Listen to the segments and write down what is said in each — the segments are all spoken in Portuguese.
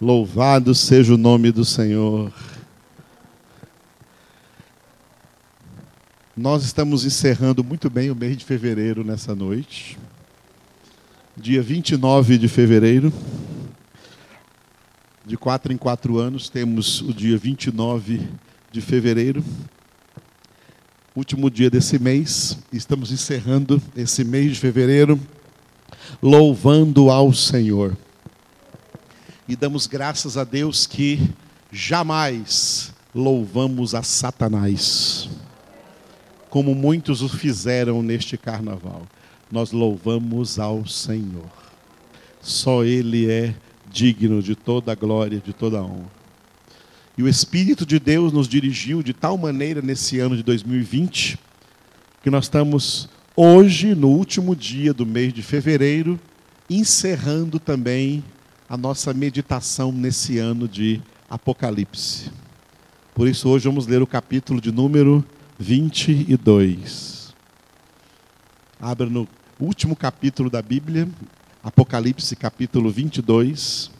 Louvado seja o nome do Senhor. Nós estamos encerrando muito bem o mês de fevereiro nessa noite. Dia 29 de fevereiro. De quatro em quatro anos, temos o dia 29 de fevereiro. Último dia desse mês. Estamos encerrando esse mês de fevereiro, louvando ao Senhor e damos graças a Deus que jamais louvamos a Satanás, como muitos o fizeram neste carnaval. Nós louvamos ao Senhor. Só Ele é digno de toda a glória, de toda a honra. E o Espírito de Deus nos dirigiu de tal maneira nesse ano de 2020, que nós estamos hoje, no último dia do mês de fevereiro, encerrando também a nossa meditação nesse ano de Apocalipse. Por isso, hoje vamos ler o capítulo de número 22. Abra no último capítulo da Bíblia, Apocalipse, capítulo 22.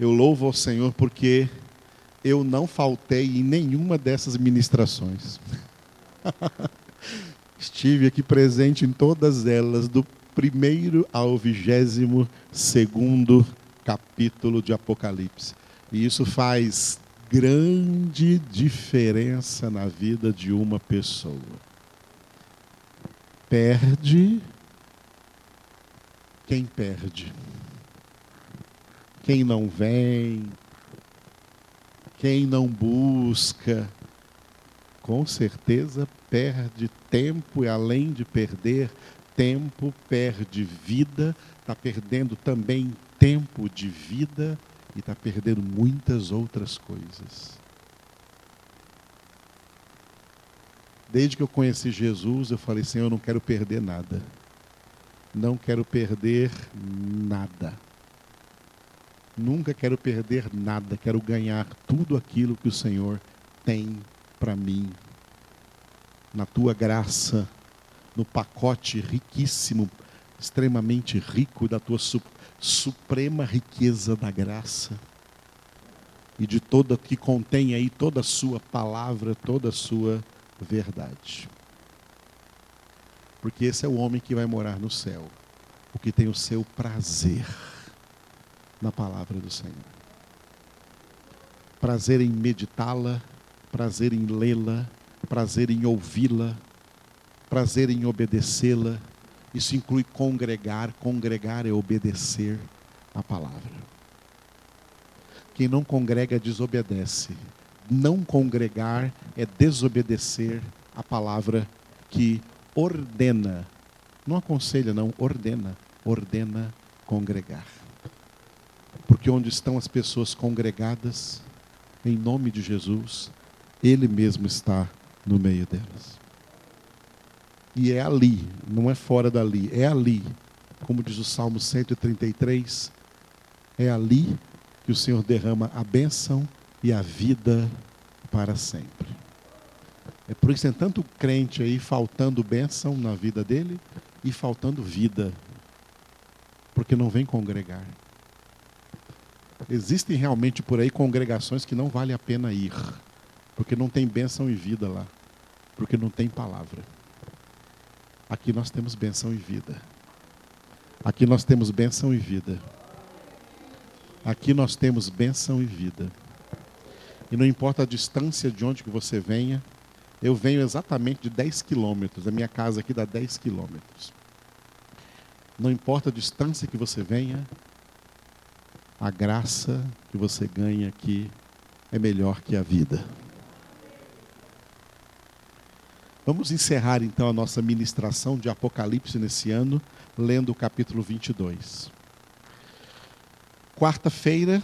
Eu louvo ao Senhor porque eu não faltei em nenhuma dessas ministrações. Estive aqui presente em todas elas, do primeiro ao vigésimo segundo capítulo de Apocalipse. E isso faz grande diferença na vida de uma pessoa. Perde quem perde. Quem não vem, quem não busca, com certeza perde tempo e além de perder tempo, perde vida, está perdendo também tempo de vida e está perdendo muitas outras coisas. Desde que eu conheci Jesus, eu falei, Senhor, eu não quero perder nada. Não quero perder nada. Nunca quero perder nada. Quero ganhar tudo aquilo que o Senhor tem para mim. Na tua graça, no pacote riquíssimo, extremamente rico da tua suprema riqueza da graça e de toda que contém aí toda a sua palavra, toda a sua verdade. Porque esse é o homem que vai morar no céu, o que tem o seu prazer na palavra do Senhor. Prazer em meditá-la, prazer em lê-la, prazer em ouvi-la, prazer em obedecê-la isso inclui congregar. Congregar é obedecer a palavra. Quem não congrega desobedece. Não congregar é desobedecer a palavra que ordena. Não aconselha, não, ordena. Ordena congregar. Porque onde estão as pessoas congregadas, em nome de Jesus, Ele mesmo está no meio delas. E é ali, não é fora dali, é ali. Como diz o Salmo 133, é ali que o Senhor derrama a bênção e a vida para sempre. É por isso que tem tanto crente aí faltando bênção na vida dele e faltando vida, porque não vem congregar. Existem realmente por aí congregações que não vale a pena ir, porque não tem bênção e vida lá, porque não tem palavra. Aqui nós temos benção e vida. Aqui nós temos benção e vida. Aqui nós temos benção e vida. E não importa a distância de onde que você venha, eu venho exatamente de 10 quilômetros. A minha casa aqui dá 10 quilômetros. Não importa a distância que você venha, a graça que você ganha aqui é melhor que a vida. Vamos encerrar então a nossa ministração de Apocalipse nesse ano, lendo o capítulo 22. Quarta-feira,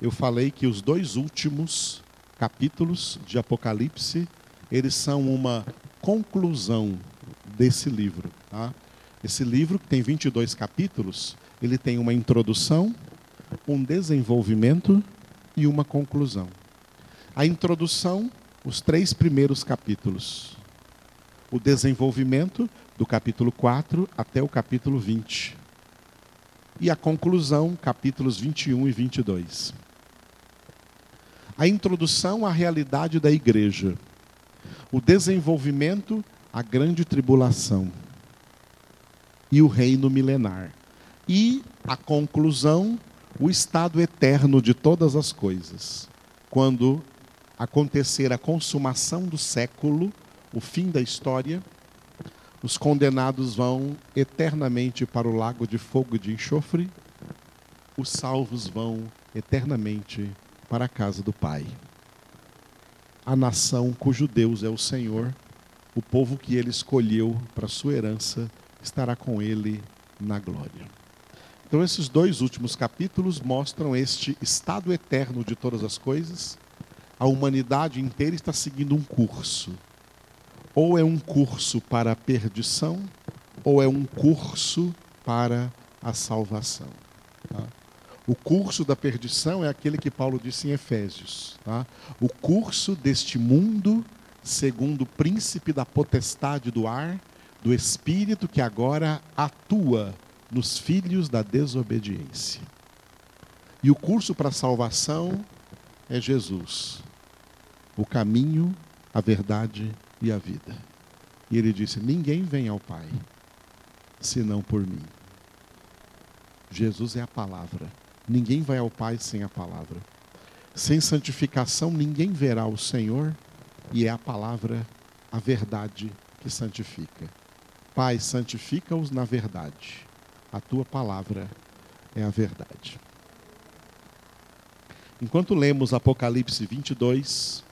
eu falei que os dois últimos capítulos de Apocalipse, eles são uma conclusão desse livro. Tá? Esse livro, que tem 22 capítulos, ele tem uma introdução, um desenvolvimento e uma conclusão. A introdução, os três primeiros capítulos o desenvolvimento do capítulo 4 até o capítulo 20. e a conclusão, capítulos 21 e 22. A introdução à realidade da igreja, o desenvolvimento, a grande tribulação e o reino milenar. E a conclusão, o estado eterno de todas as coisas. Quando acontecer a consumação do século, o fim da história, os condenados vão eternamente para o lago de fogo de enxofre, os salvos vão eternamente para a casa do Pai. A nação cujo Deus é o Senhor, o povo que ele escolheu para sua herança, estará com ele na glória. Então, esses dois últimos capítulos mostram este estado eterno de todas as coisas. A humanidade inteira está seguindo um curso ou é um curso para a perdição, ou é um curso para a salvação. Tá? O curso da perdição é aquele que Paulo disse em Efésios. Tá? O curso deste mundo, segundo o príncipe da potestade do ar, do espírito que agora atua nos filhos da desobediência. E o curso para a salvação é Jesus, o caminho, a verdade e a vida. E ele disse: Ninguém vem ao Pai senão por mim. Jesus é a palavra. Ninguém vai ao Pai sem a palavra. Sem santificação, ninguém verá o Senhor, e é a palavra, a verdade que santifica. Pai, santifica-os na verdade. A tua palavra é a verdade. Enquanto lemos Apocalipse 22,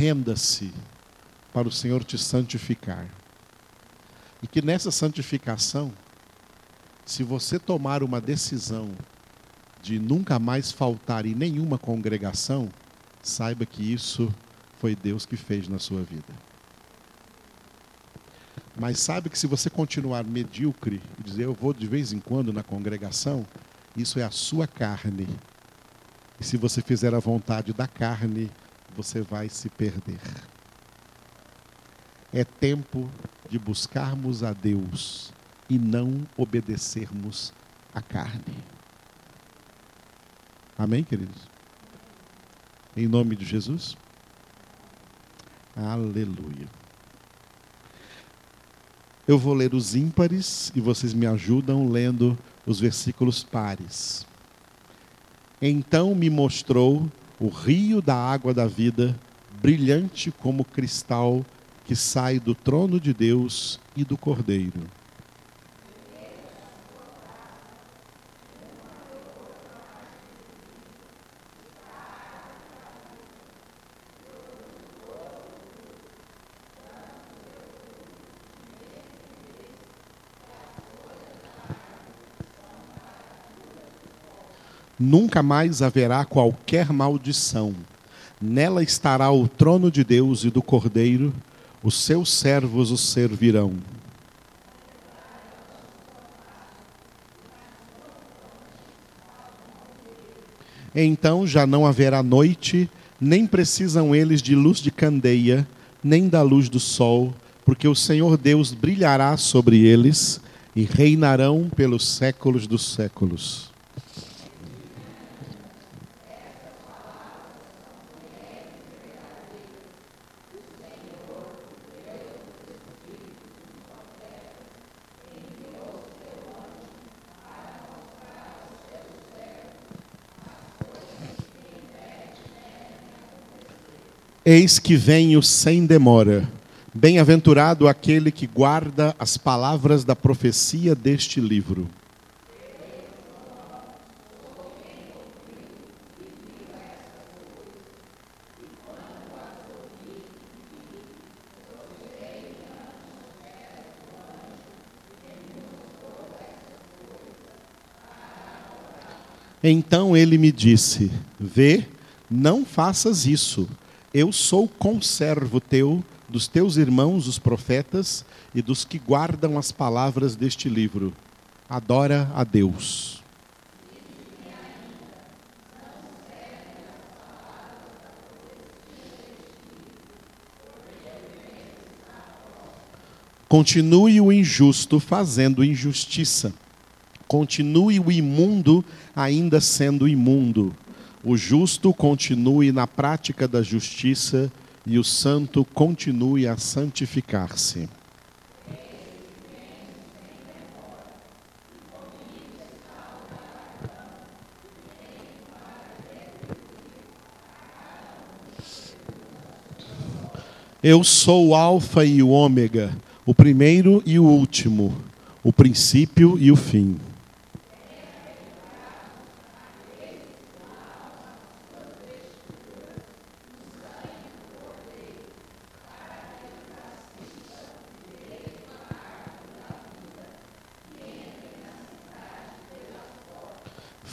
renda-se para o Senhor te santificar. E que nessa santificação, se você tomar uma decisão de nunca mais faltar em nenhuma congregação, saiba que isso foi Deus que fez na sua vida. Mas sabe que se você continuar medíocre e dizer eu vou de vez em quando na congregação, isso é a sua carne. E se você fizer a vontade da carne, você vai se perder. É tempo de buscarmos a Deus e não obedecermos à carne. Amém, queridos? Em nome de Jesus? Aleluia. Eu vou ler os ímpares e vocês me ajudam lendo os versículos pares. Então me mostrou o rio da água da vida, brilhante como cristal que sai do trono de Deus e do Cordeiro. Nunca mais haverá qualquer maldição. Nela estará o trono de Deus e do Cordeiro, os seus servos os servirão. Então já não haverá noite, nem precisam eles de luz de candeia, nem da luz do sol, porque o Senhor Deus brilhará sobre eles e reinarão pelos séculos dos séculos. Eis que venho sem demora. Bem-aventurado aquele que guarda as palavras da profecia deste livro. Então ele me disse: Vê, não faças isso eu sou conservo teu, dos teus irmãos, os profetas, e dos que guardam as palavras deste livro. Adora a Deus. Continue o injusto fazendo injustiça. continue o imundo ainda sendo imundo, o justo continue na prática da justiça e o santo continue a santificar-se. Eu sou o Alfa e o Ômega, o primeiro e o último, o princípio e o fim.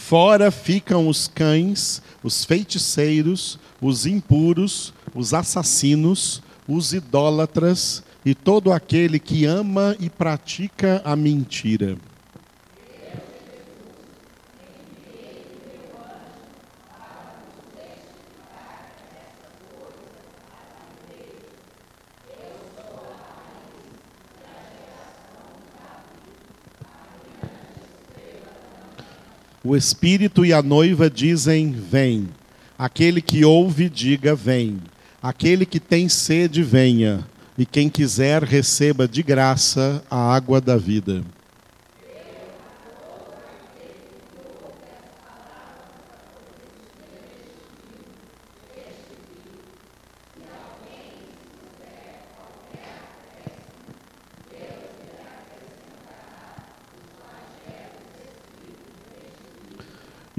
Fora ficam os cães, os feiticeiros, os impuros, os assassinos, os idólatras e todo aquele que ama e pratica a mentira. O Espírito e a noiva dizem: Vem. Aquele que ouve, diga: Vem. Aquele que tem sede, venha, e quem quiser, receba de graça a água da vida.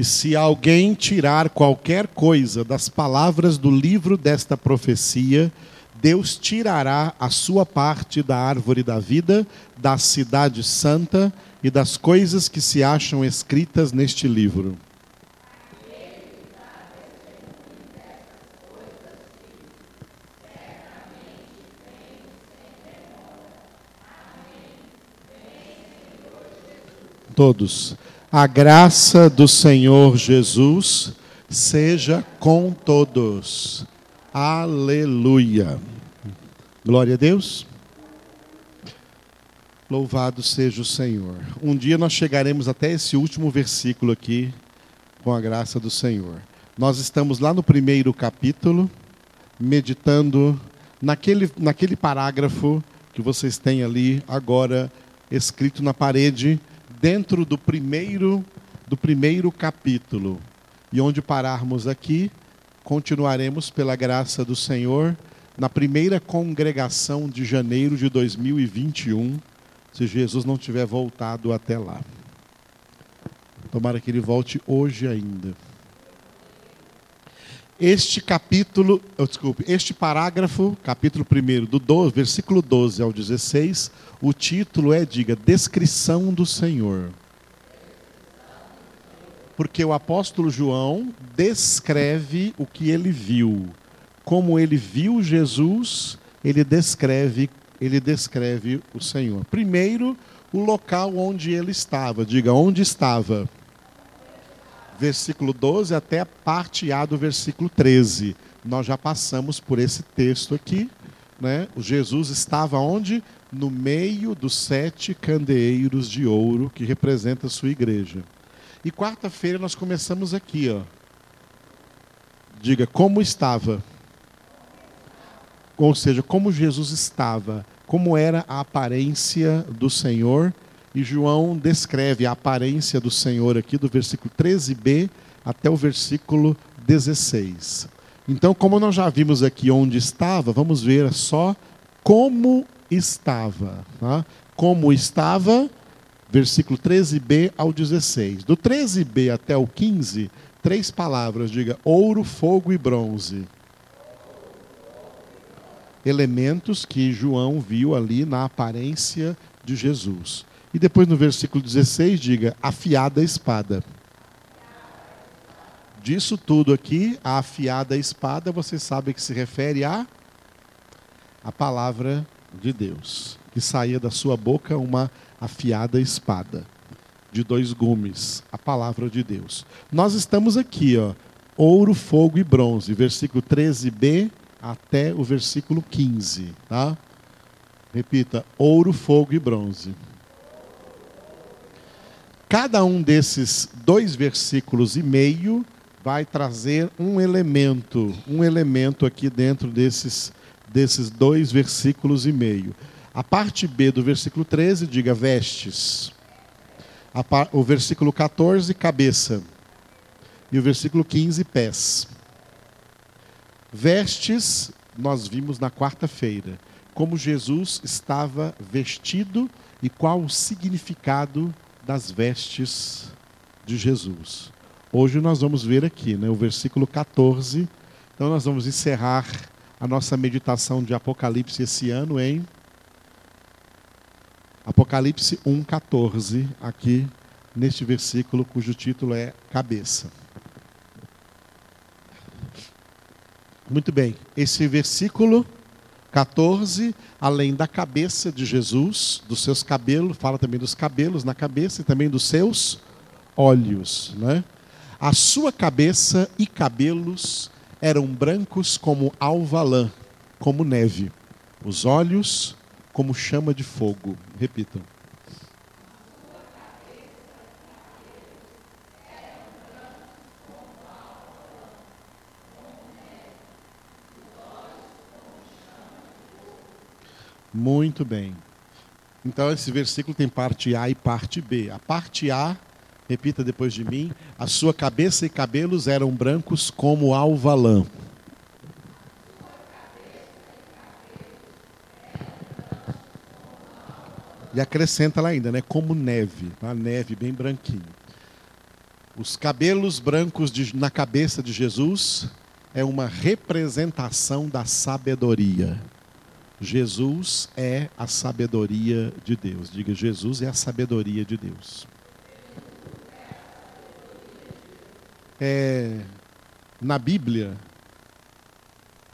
Se alguém tirar qualquer coisa das palavras do livro desta profecia, Deus tirará a sua parte da árvore da vida, da cidade santa e das coisas que se acham escritas neste livro. Todos. A graça do Senhor Jesus seja com todos. Aleluia. Glória a Deus. Louvado seja o Senhor. Um dia nós chegaremos até esse último versículo aqui, com a graça do Senhor. Nós estamos lá no primeiro capítulo, meditando naquele, naquele parágrafo que vocês têm ali agora escrito na parede dentro do primeiro do primeiro capítulo. E onde pararmos aqui, continuaremos pela graça do Senhor na primeira congregação de janeiro de 2021, se Jesus não tiver voltado até lá. Tomara que ele volte hoje ainda. Este capítulo, oh, desculpe, este parágrafo, capítulo 1, do 12, versículo 12 ao 16, o título é, diga, Descrição do Senhor. Porque o apóstolo João descreve o que ele viu. Como ele viu Jesus, ele descreve, ele descreve o Senhor. Primeiro, o local onde ele estava. Diga, onde estava? Versículo 12 até a parte A do versículo 13. Nós já passamos por esse texto aqui. Né? O Jesus estava onde? No meio dos sete candeeiros de ouro que representa a sua igreja. E quarta-feira nós começamos aqui, ó. Diga como estava. Ou seja, como Jesus estava, como era a aparência do Senhor. E João descreve a aparência do Senhor aqui do versículo 13b até o versículo 16. Então, como nós já vimos aqui onde estava, vamos ver só como estava. Tá? Como estava, versículo 13b ao 16. Do 13b até o 15, três palavras, diga ouro, fogo e bronze. Elementos que João viu ali na aparência de Jesus. E depois no versículo 16, diga afiada espada. Disso tudo aqui, a afiada espada, você sabe que se refere a a palavra de Deus, que saía da sua boca uma afiada espada de dois gumes, a palavra de Deus. Nós estamos aqui, ó, ouro, fogo e bronze, versículo 13b até o versículo 15, tá? Repita, ouro, fogo e bronze. Cada um desses dois versículos e meio vai trazer um elemento, um elemento aqui dentro desses, desses dois versículos e meio. A parte B do versículo 13, diga vestes. O versículo 14, cabeça. E o versículo 15, pés. Vestes, nós vimos na quarta-feira, como Jesus estava vestido e qual o significado das vestes de Jesus. Hoje nós vamos ver aqui, né, o versículo 14. Então nós vamos encerrar a nossa meditação de Apocalipse esse ano em Apocalipse 1:14, aqui neste versículo cujo título é cabeça. Muito bem, esse versículo 14, além da cabeça de Jesus, dos seus cabelos, fala também dos cabelos na cabeça e também dos seus olhos, né? A sua cabeça e cabelos eram brancos como alva-lã, como neve. Os olhos como chama de fogo. Repitam. Muito bem. Então, esse versículo tem parte A e parte B. A parte A Repita depois de mim. A sua cabeça e cabelos eram brancos como alva-lã. E acrescenta lá ainda, né? Como neve, a neve bem branquinho. Os cabelos brancos de, na cabeça de Jesus é uma representação da sabedoria. Jesus é a sabedoria de Deus. Diga, Jesus é a sabedoria de Deus. É, na Bíblia,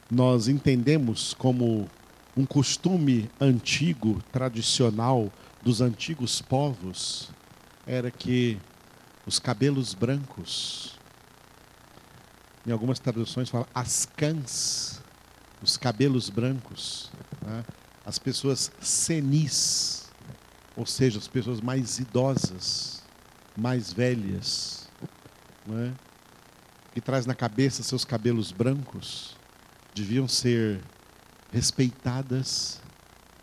nós entendemos como um costume antigo, tradicional dos antigos povos, era que os cabelos brancos, em algumas traduções fala as cãs, os cabelos brancos, né? as pessoas senis, ou seja, as pessoas mais idosas, mais velhas, né? Que traz na cabeça seus cabelos brancos deviam ser respeitadas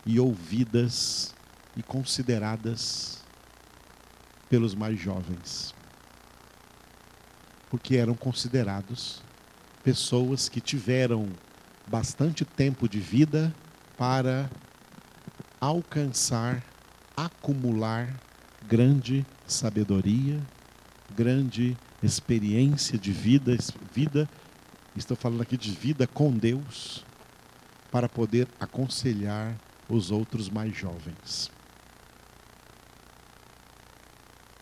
e ouvidas e consideradas pelos mais jovens. Porque eram considerados pessoas que tiveram bastante tempo de vida para alcançar, acumular grande sabedoria, grande experiência de vida, vida, estou falando aqui de vida com Deus, para poder aconselhar os outros mais jovens.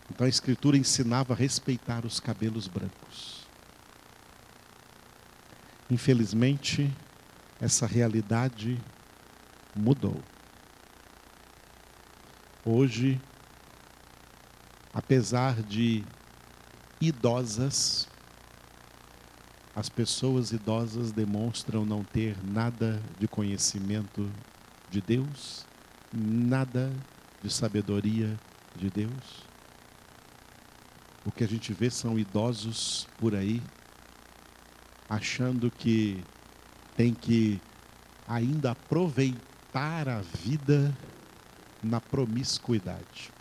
Então a Escritura ensinava a respeitar os cabelos brancos. Infelizmente, essa realidade mudou. Hoje, apesar de idosas, as pessoas idosas demonstram não ter nada de conhecimento de Deus, nada de sabedoria de Deus. O que a gente vê são idosos por aí achando que tem que ainda aproveitar a vida na promiscuidade.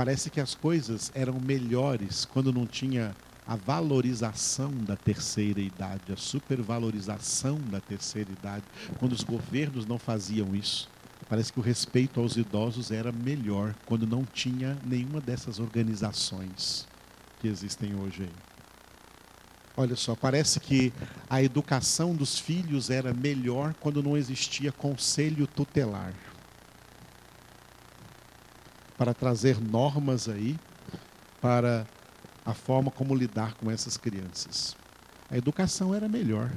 Parece que as coisas eram melhores quando não tinha a valorização da terceira idade, a supervalorização da terceira idade, quando os governos não faziam isso. Parece que o respeito aos idosos era melhor quando não tinha nenhuma dessas organizações que existem hoje aí. Olha só, parece que a educação dos filhos era melhor quando não existia conselho tutelar para trazer normas aí para a forma como lidar com essas crianças. A educação era melhor.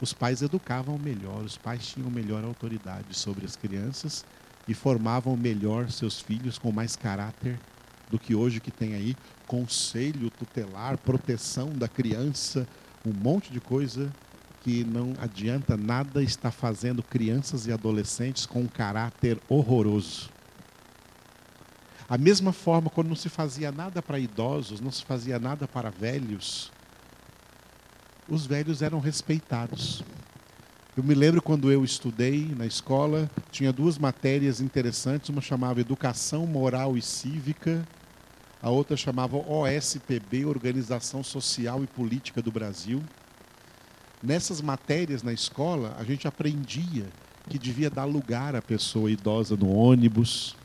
Os pais educavam melhor, os pais tinham melhor autoridade sobre as crianças e formavam melhor seus filhos com mais caráter do que hoje que tem aí conselho tutelar, proteção da criança, um monte de coisa que não adianta nada estar fazendo crianças e adolescentes com um caráter horroroso A mesma forma, quando não se fazia nada para idosos, não se fazia nada para velhos, os velhos eram respeitados. Eu me lembro quando eu estudei na escola, tinha duas matérias interessantes, uma chamava Educação Moral e Cívica, a outra chamava OSPB, Organização Social e Política do Brasil. Nessas matérias na escola, a gente aprendia que devia dar lugar à pessoa idosa no ônibus.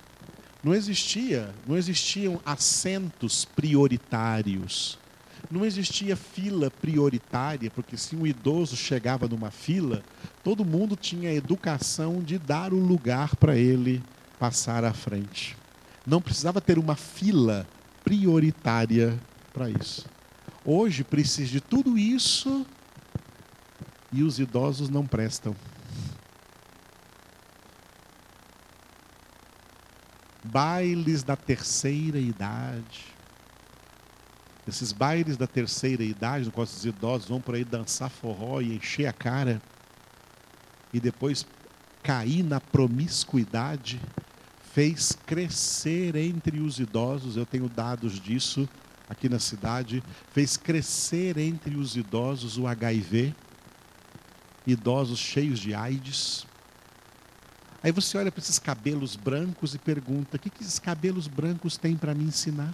Não existia, não existiam assentos prioritários. Não existia fila prioritária, porque se um idoso chegava numa fila, todo mundo tinha a educação de dar o lugar para ele passar à frente. Não precisava ter uma fila prioritária para isso. Hoje precisa de tudo isso e os idosos não prestam. Bailes da terceira idade. Esses bailes da terceira idade, no qual os idosos vão por aí dançar forró e encher a cara, e depois cair na promiscuidade, fez crescer entre os idosos, eu tenho dados disso aqui na cidade, fez crescer entre os idosos o HIV, idosos cheios de AIDS. Aí você olha para esses cabelos brancos e pergunta: o que, que esses cabelos brancos têm para me ensinar?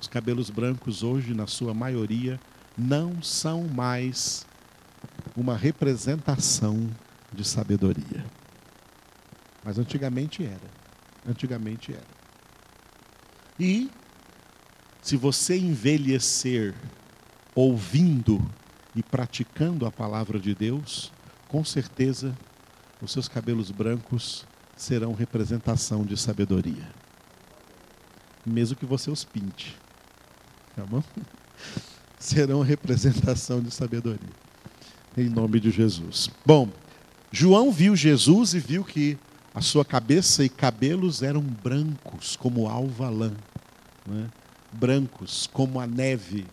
Os cabelos brancos hoje, na sua maioria, não são mais uma representação de sabedoria. Mas antigamente era. Antigamente era. E se você envelhecer ouvindo e praticando a palavra de Deus, com certeza os seus cabelos brancos serão representação de sabedoria. Mesmo que você os pinte. Tá bom? Serão representação de sabedoria. Em nome de Jesus. Bom, João viu Jesus e viu que a sua cabeça e cabelos eram brancos, como alva lã, né? brancos, como a neve,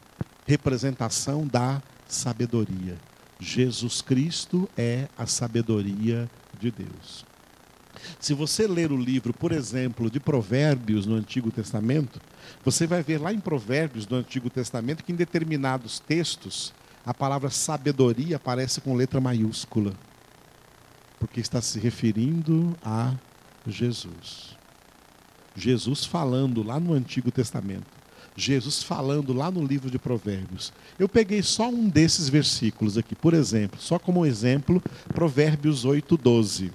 representação da sabedoria. Jesus Cristo é a sabedoria de Deus. Se você ler o livro, por exemplo, de Provérbios no Antigo Testamento, você vai ver lá em Provérbios do Antigo Testamento que em determinados textos a palavra sabedoria aparece com letra maiúscula porque está se referindo a Jesus. Jesus falando lá no Antigo Testamento. Jesus falando lá no livro de Provérbios. Eu peguei só um desses versículos aqui, por exemplo, só como exemplo, Provérbios 8, 12.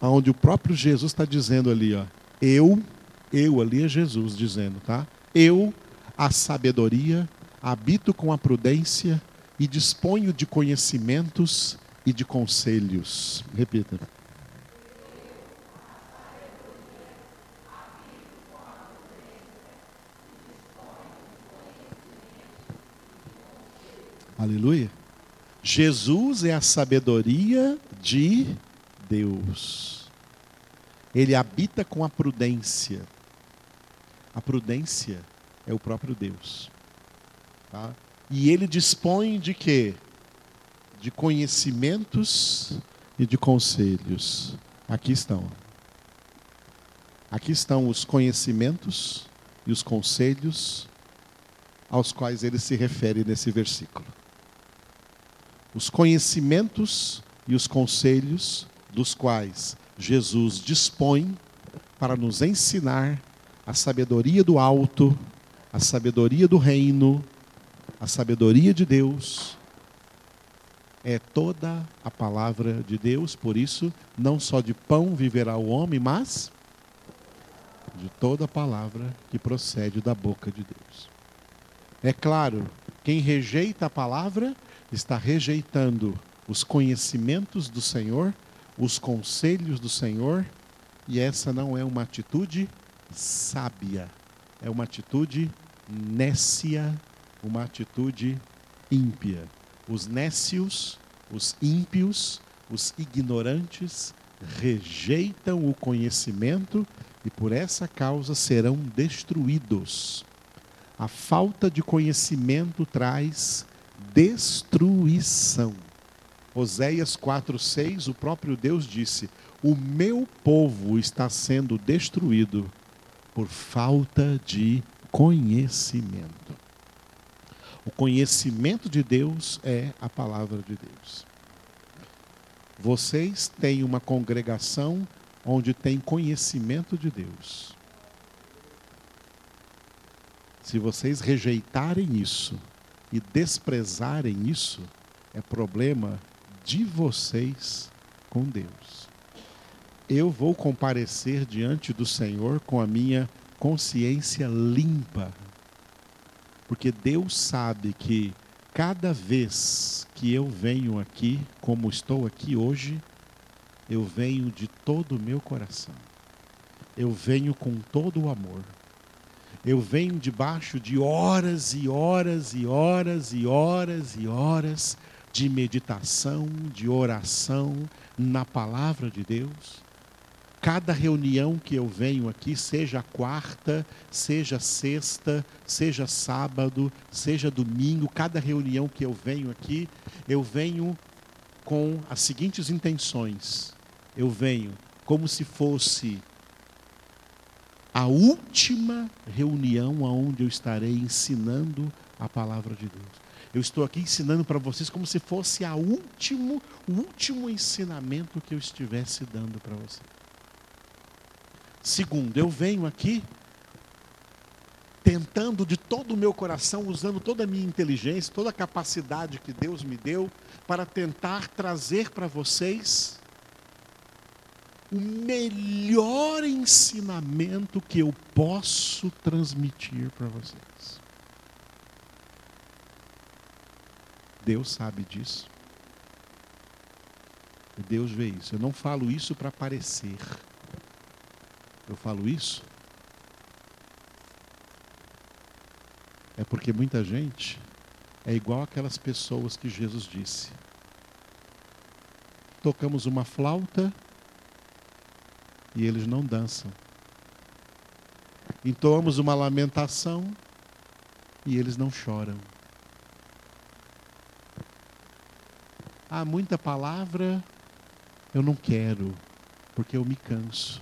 Onde o próprio Jesus está dizendo ali, ó, eu, eu ali é Jesus dizendo, tá? Eu, a sabedoria, habito com a prudência e disponho de conhecimentos e de conselhos. Repita. Aleluia. Jesus é a sabedoria de Deus. Ele habita com a prudência. A prudência é o próprio Deus. Tá? E ele dispõe de quê? de conhecimentos e de conselhos. Aqui estão. Aqui estão os conhecimentos e os conselhos aos quais ele se refere nesse versículo. Os conhecimentos e os conselhos dos quais Jesus dispõe para nos ensinar a sabedoria do alto, a sabedoria do reino, a sabedoria de Deus é toda a palavra de Deus, por isso, não só de pão viverá o homem, mas de toda a palavra que procede da boca de Deus. É claro, quem rejeita a palavra está rejeitando os conhecimentos do Senhor, os conselhos do Senhor, e essa não é uma atitude sábia, é uma atitude nécia, uma atitude ímpia. Os nécios, os ímpios, os ignorantes rejeitam o conhecimento e por essa causa serão destruídos. A falta de conhecimento traz destruição. Oséias 4:6, o próprio Deus disse: o meu povo está sendo destruído por falta de conhecimento. O conhecimento de Deus é a palavra de Deus. Vocês têm uma congregação onde tem conhecimento de Deus. Se vocês rejeitarem isso e desprezarem isso, é problema de vocês com Deus. Eu vou comparecer diante do Senhor com a minha consciência limpa, porque Deus sabe que cada vez que eu venho aqui, como estou aqui hoje, eu venho de todo o meu coração. Eu venho com todo o amor. Eu venho debaixo de horas e horas e horas e horas e horas de meditação, de oração na palavra de Deus. Cada reunião que eu venho aqui, seja quarta, seja sexta, seja sábado, seja domingo, cada reunião que eu venho aqui, eu venho com as seguintes intenções. Eu venho como se fosse a última reunião onde eu estarei ensinando a palavra de Deus. Eu estou aqui ensinando para vocês como se fosse a último, o último ensinamento que eu estivesse dando para vocês. Segundo, eu venho aqui tentando de todo o meu coração, usando toda a minha inteligência, toda a capacidade que Deus me deu, para tentar trazer para vocês o melhor ensinamento que eu posso transmitir para vocês. Deus sabe disso. Deus vê isso. Eu não falo isso para parecer. Eu falo isso é porque muita gente é igual aquelas pessoas que Jesus disse. Tocamos uma flauta e eles não dançam. Entoamos uma lamentação e eles não choram. Há muita palavra, eu não quero, porque eu me canso.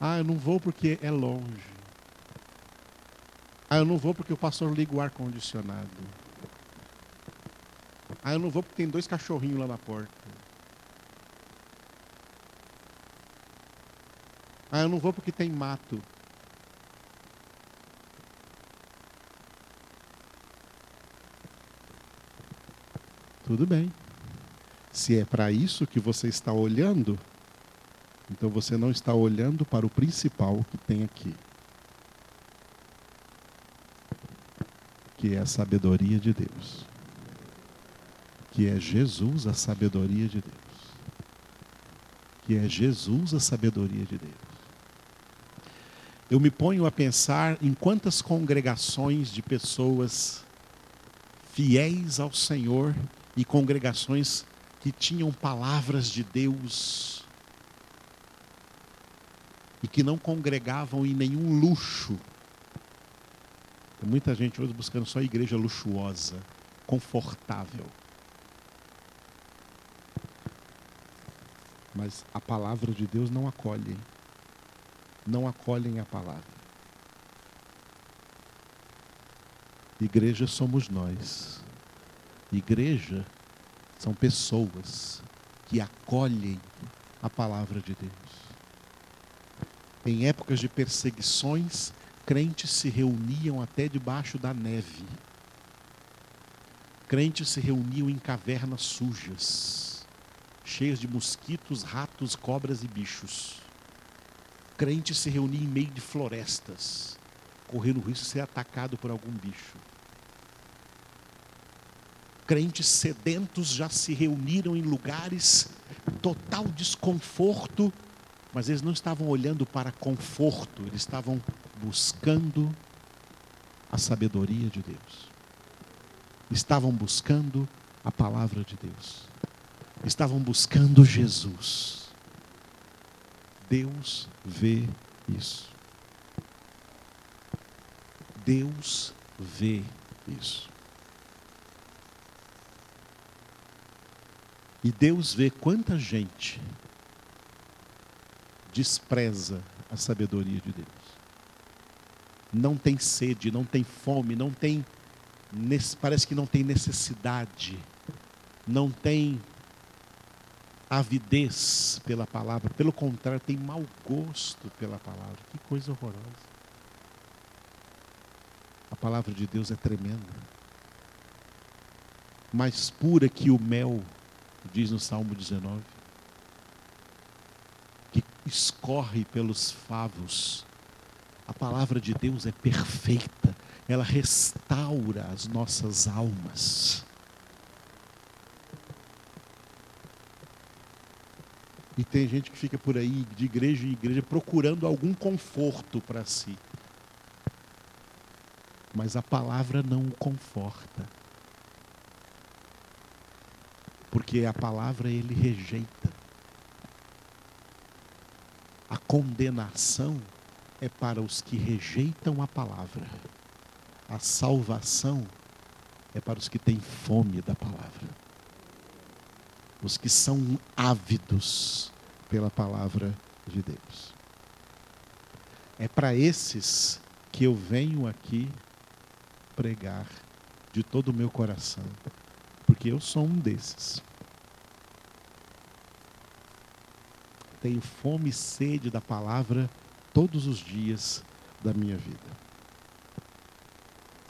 Ah, eu não vou porque é longe. Ah, eu não vou porque o pastor liga o ar-condicionado. Ah, eu não vou porque tem dois cachorrinhos lá na porta. Ah, eu não vou porque tem mato. Tudo bem. Se é para isso que você está olhando, então você não está olhando para o principal que tem aqui. Que é a sabedoria de Deus. Que é Jesus a sabedoria de Deus. Que é Jesus a sabedoria de Deus. Eu me ponho a pensar em quantas congregações de pessoas fiéis ao Senhor e congregações que tinham palavras de Deus e que não congregavam em nenhum luxo. Tem muita gente hoje buscando só igreja luxuosa, confortável. Mas a palavra de Deus não acolhe. Não acolhem a palavra. Igreja somos nós. Igreja são pessoas que acolhem a palavra de Deus. Em épocas de perseguições, crentes se reuniam até debaixo da neve. Crentes se reuniam em cavernas sujas, cheias de mosquitos, ratos, cobras e bichos. Crentes se reuniam em meio de florestas, correndo o risco de ser atacado por algum bicho. Crentes sedentos já se reuniram em lugares total desconforto mas eles não estavam olhando para conforto, eles estavam buscando a sabedoria de Deus. Estavam buscando a palavra de Deus. Estavam buscando Jesus. Deus vê isso. Deus vê isso. E Deus vê quanta gente despreza a sabedoria de Deus. Não tem sede, não tem fome, não tem parece que não tem necessidade, não tem avidez pela palavra, pelo contrário, tem mau gosto pela palavra. Que coisa horrorosa. A palavra de Deus é tremenda. Mais pura que o mel, diz no Salmo 19, que escorre pelos favos. A palavra de Deus é perfeita, ela restaura as nossas almas. E tem gente que fica por aí, de igreja em igreja, procurando algum conforto para si. Mas a palavra não o conforta. Porque a palavra ele rejeita. A condenação é para os que rejeitam a palavra. A salvação é para os que têm fome da palavra os que são ávidos pela palavra de Deus. É para esses que eu venho aqui pregar de todo o meu coração, porque eu sou um desses. Tenho fome e sede da palavra todos os dias da minha vida.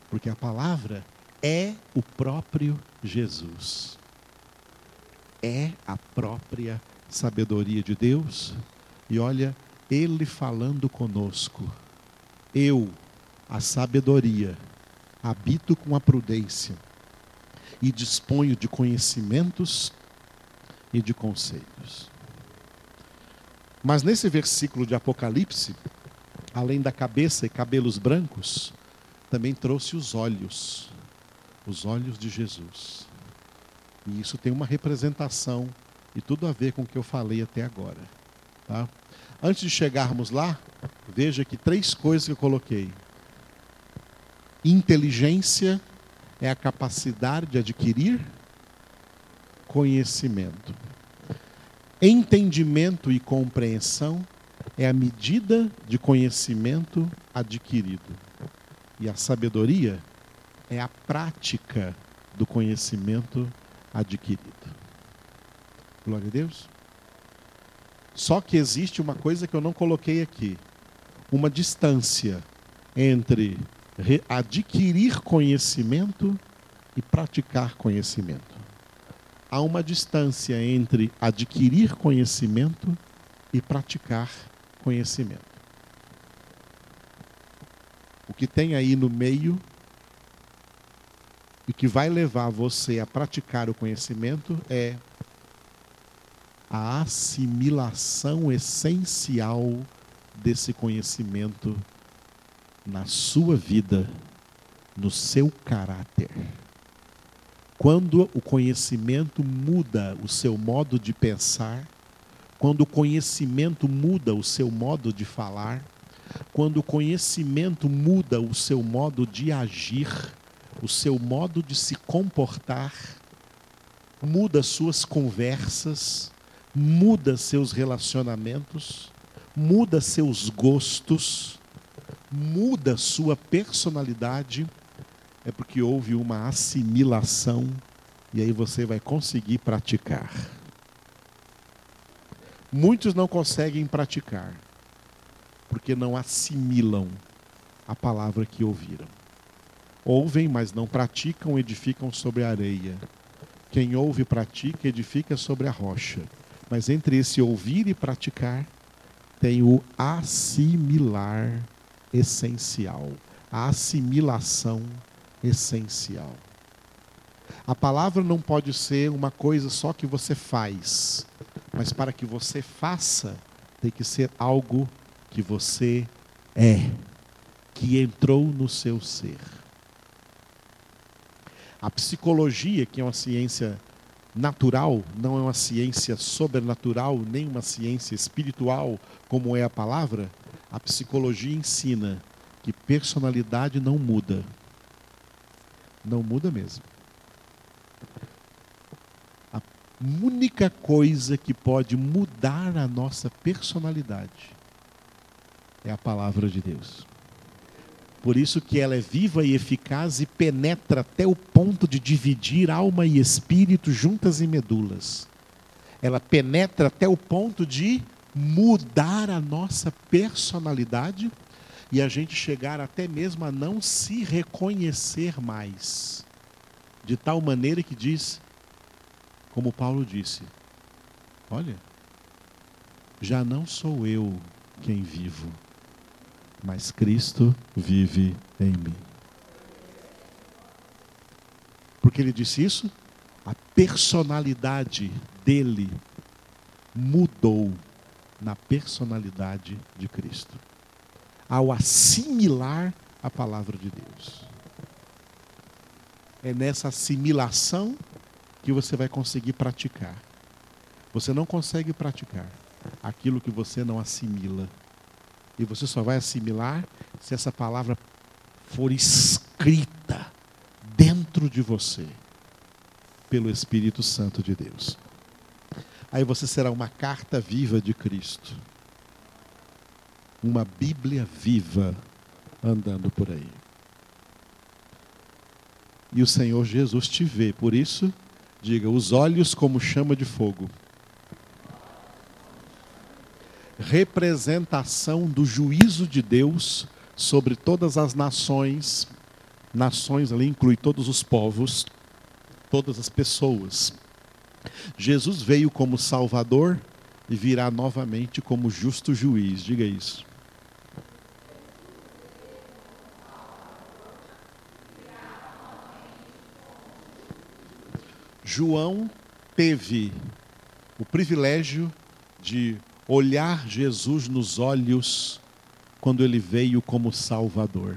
Porque a palavra é o próprio Jesus é a própria sabedoria de Deus. E olha, Ele falando conosco. Eu, a sabedoria, habito com a prudência e disponho de conhecimentos e de conselhos. Mas nesse versículo de Apocalipse, além da cabeça e cabelos brancos, também trouxe os olhos, os olhos de Jesus. E isso tem uma representação e tudo a ver com o que eu falei até agora. Tá? Antes de chegarmos lá, veja que três coisas que eu coloquei. Inteligência é a capacidade de adquirir conhecimento. Entendimento e compreensão é a medida de conhecimento adquirido. E a sabedoria é a prática do conhecimento adquirido. Glória a Deus. Só que existe uma coisa que eu não coloquei aqui: uma distância entre adquirir conhecimento e praticar conhecimento. Há uma distância entre adquirir conhecimento e praticar conhecimento. O que tem aí no meio e que vai levar você a praticar o conhecimento é a assimilação essencial desse conhecimento na sua vida, no seu caráter. Quando o conhecimento muda o seu modo de pensar, quando o conhecimento muda o seu modo de falar, quando o conhecimento muda o seu modo de agir, o seu modo de se comportar, muda suas conversas, muda seus relacionamentos, muda seus gostos, muda sua personalidade, é porque houve uma assimilação e aí você vai conseguir praticar. Muitos não conseguem praticar porque não assimilam a palavra que ouviram. Ouvem, mas não praticam, edificam sobre a areia. Quem ouve e pratica, edifica sobre a rocha. Mas entre esse ouvir e praticar, tem o assimilar essencial. A assimilação essencial. A palavra não pode ser uma coisa só que você faz, mas para que você faça, tem que ser algo que você é, que entrou no seu ser. A psicologia, que é uma ciência natural, não é uma ciência sobrenatural, nem uma ciência espiritual, como é a palavra, a psicologia ensina que personalidade não muda. Não muda mesmo. A única coisa que pode mudar a nossa personalidade é a palavra de Deus. Por isso que ela é viva e eficaz e penetra até o ponto de dividir alma e espírito juntas e medulas. Ela penetra até o ponto de mudar a nossa personalidade e a gente chegar até mesmo a não se reconhecer mais. De tal maneira que diz, como Paulo disse: Olha, já não sou eu quem vivo, mas Cristo vive em mim. Porque ele disse isso? A personalidade dele mudou na personalidade de Cristo, ao assimilar a palavra de Deus. É nessa assimilação que você vai conseguir praticar. Você não consegue praticar aquilo que você não assimila. E você só vai assimilar se essa palavra for escrita dentro de você pelo Espírito Santo de Deus. Aí você será uma carta viva de Cristo. Uma Bíblia viva andando por aí. E o Senhor Jesus te vê, por isso, diga: os olhos como chama de fogo. Representação do juízo de Deus sobre todas as nações, nações ali inclui todos os povos, todas as pessoas. Jesus veio como Salvador e virá novamente como justo juiz. Diga isso. João teve o privilégio de olhar Jesus nos olhos quando ele veio como Salvador.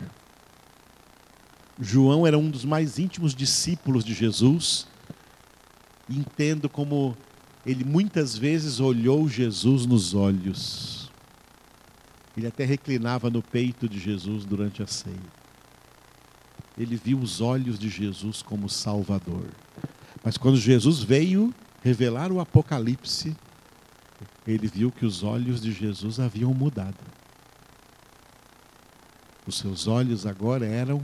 João era um dos mais íntimos discípulos de Jesus. Entendo como ele muitas vezes olhou Jesus nos olhos. Ele até reclinava no peito de Jesus durante a ceia. Ele viu os olhos de Jesus como Salvador. Mas quando Jesus veio revelar o Apocalipse, ele viu que os olhos de Jesus haviam mudado. Os seus olhos agora eram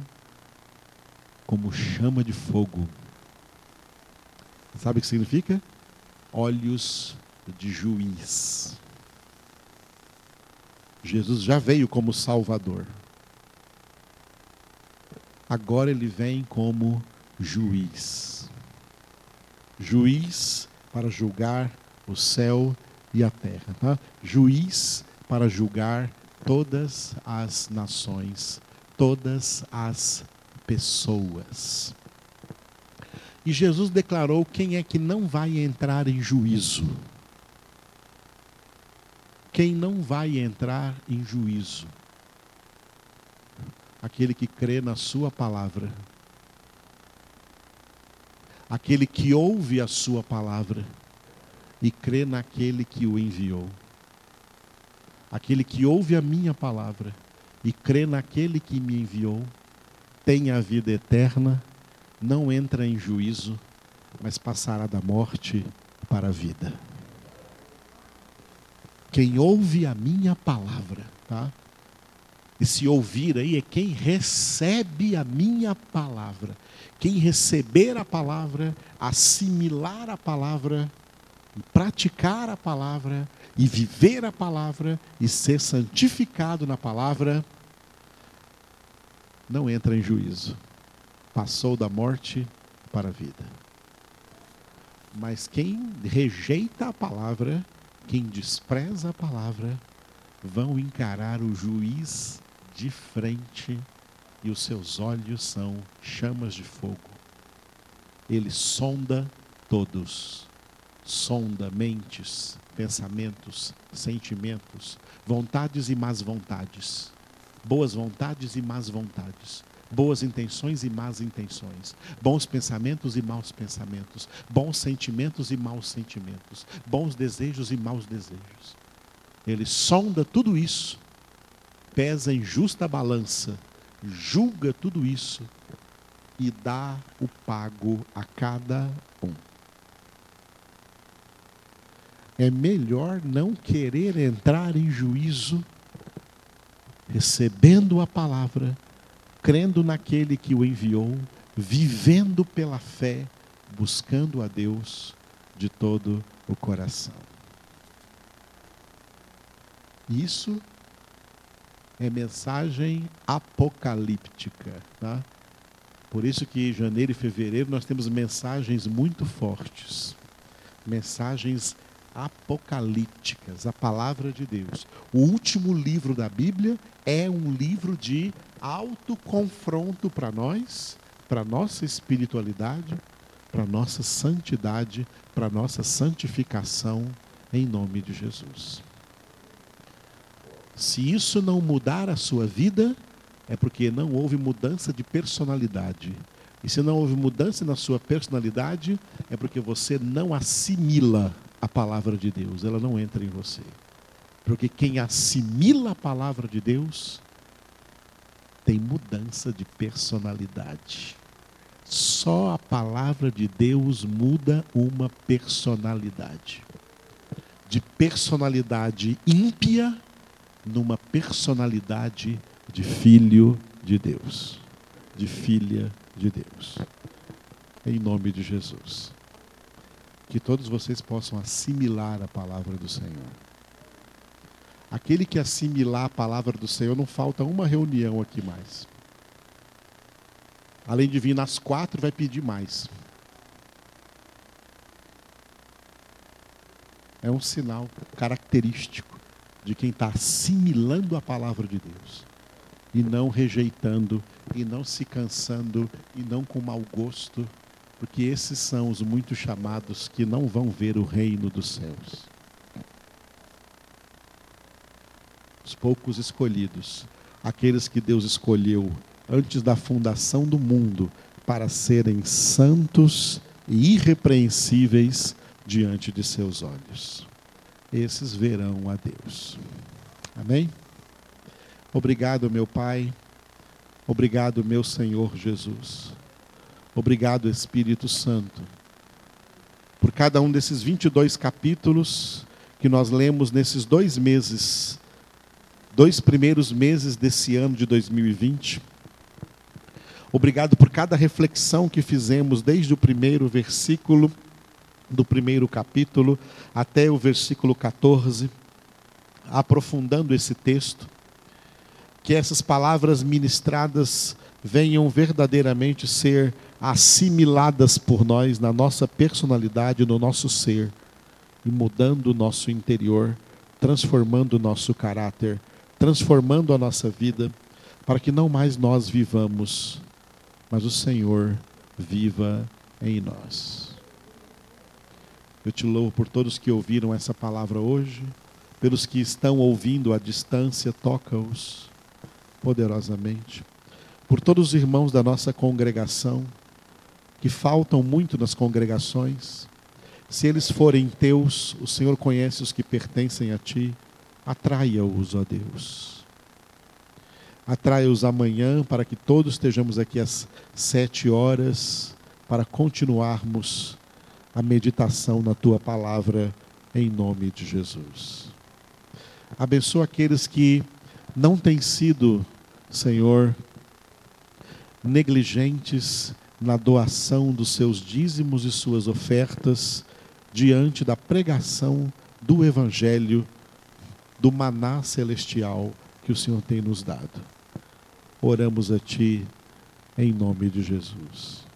como chama de fogo. Sabe o que significa? Olhos de juiz. Jesus já veio como Salvador. Agora ele vem como juiz. Juiz para julgar o céu e a terra. Tá? Juiz para julgar todas as nações, todas as pessoas. E Jesus declarou quem é que não vai entrar em juízo. Quem não vai entrar em juízo? Aquele que crê na Sua palavra. Aquele que ouve a Sua palavra e crê naquele que o enviou. Aquele que ouve a minha palavra e crê naquele que me enviou tem a vida eterna, não entra em juízo, mas passará da morte para a vida. Quem ouve a minha palavra, tá? Esse ouvir aí é quem recebe a minha palavra. Quem receber a palavra, assimilar a palavra, praticar a palavra, e viver a palavra, e ser santificado na palavra, não entra em juízo. Passou da morte para a vida. Mas quem rejeita a palavra, quem despreza a palavra, vão encarar o juiz de frente e os seus olhos são chamas de fogo. Ele sonda todos, sonda mentes, pensamentos, sentimentos, vontades e más vontades. Boas vontades e más vontades, boas intenções e más intenções, bons pensamentos e maus pensamentos, bons sentimentos e maus sentimentos, bons desejos e maus desejos. Ele sonda tudo isso, pesa em justa balança, julga tudo isso e dá o pago a cada um. É melhor não querer entrar em juízo, recebendo a palavra, crendo naquele que o enviou, vivendo pela fé, buscando a Deus de todo o coração. Isso é mensagem apocalíptica, tá? Por isso que em janeiro e fevereiro nós temos mensagens muito fortes. Mensagens apocalípticas, a palavra de Deus. O último livro da Bíblia é um livro de autoconfronto para nós, para nossa espiritualidade, para nossa santidade, para nossa santificação em nome de Jesus. Se isso não mudar a sua vida, é porque não houve mudança de personalidade. E se não houve mudança na sua personalidade, é porque você não assimila a palavra de Deus, ela não entra em você. Porque quem assimila a palavra de Deus tem mudança de personalidade. Só a palavra de Deus muda uma personalidade. De personalidade ímpia numa personalidade de filho de Deus, de filha de Deus. Em nome de Jesus. Que todos vocês possam assimilar a palavra do Senhor. Aquele que assimilar a palavra do Senhor, não falta uma reunião aqui mais. Além de vir nas quatro, vai pedir mais. É um sinal característico de quem está assimilando a palavra de Deus e não rejeitando, e não se cansando, e não com mau gosto, porque esses são os muitos chamados que não vão ver o reino dos céus. Os poucos escolhidos, aqueles que Deus escolheu antes da fundação do mundo para serem santos e irrepreensíveis diante de seus olhos. Esses verão a Deus. Amém? Obrigado, meu Pai. Obrigado, meu Senhor Jesus. Obrigado, Espírito Santo, por cada um desses 22 capítulos que nós lemos nesses dois meses, dois primeiros meses desse ano de 2020. Obrigado por cada reflexão que fizemos desde o primeiro versículo do primeiro capítulo até o versículo 14, aprofundando esse texto que essas palavras ministradas venham verdadeiramente ser assimiladas por nós na nossa personalidade, no nosso ser, e mudando o nosso interior, transformando o nosso caráter, transformando a nossa vida, para que não mais nós vivamos, mas o Senhor viva em nós. Eu te louvo por todos que ouviram essa palavra hoje, pelos que estão ouvindo à distância, toca-os poderosamente. Por todos os irmãos da nossa congregação, que faltam muito nas congregações, se eles forem teus, o Senhor conhece os que pertencem a ti, atraia-os, ó Deus. Atraia-os amanhã para que todos estejamos aqui às sete horas para continuarmos a meditação na tua palavra em nome de Jesus. Abençoa aqueles que não têm sido, Senhor, negligentes na doação dos seus dízimos e suas ofertas diante da pregação do Evangelho, do maná celestial que o Senhor tem nos dado. Oramos a Ti em nome de Jesus.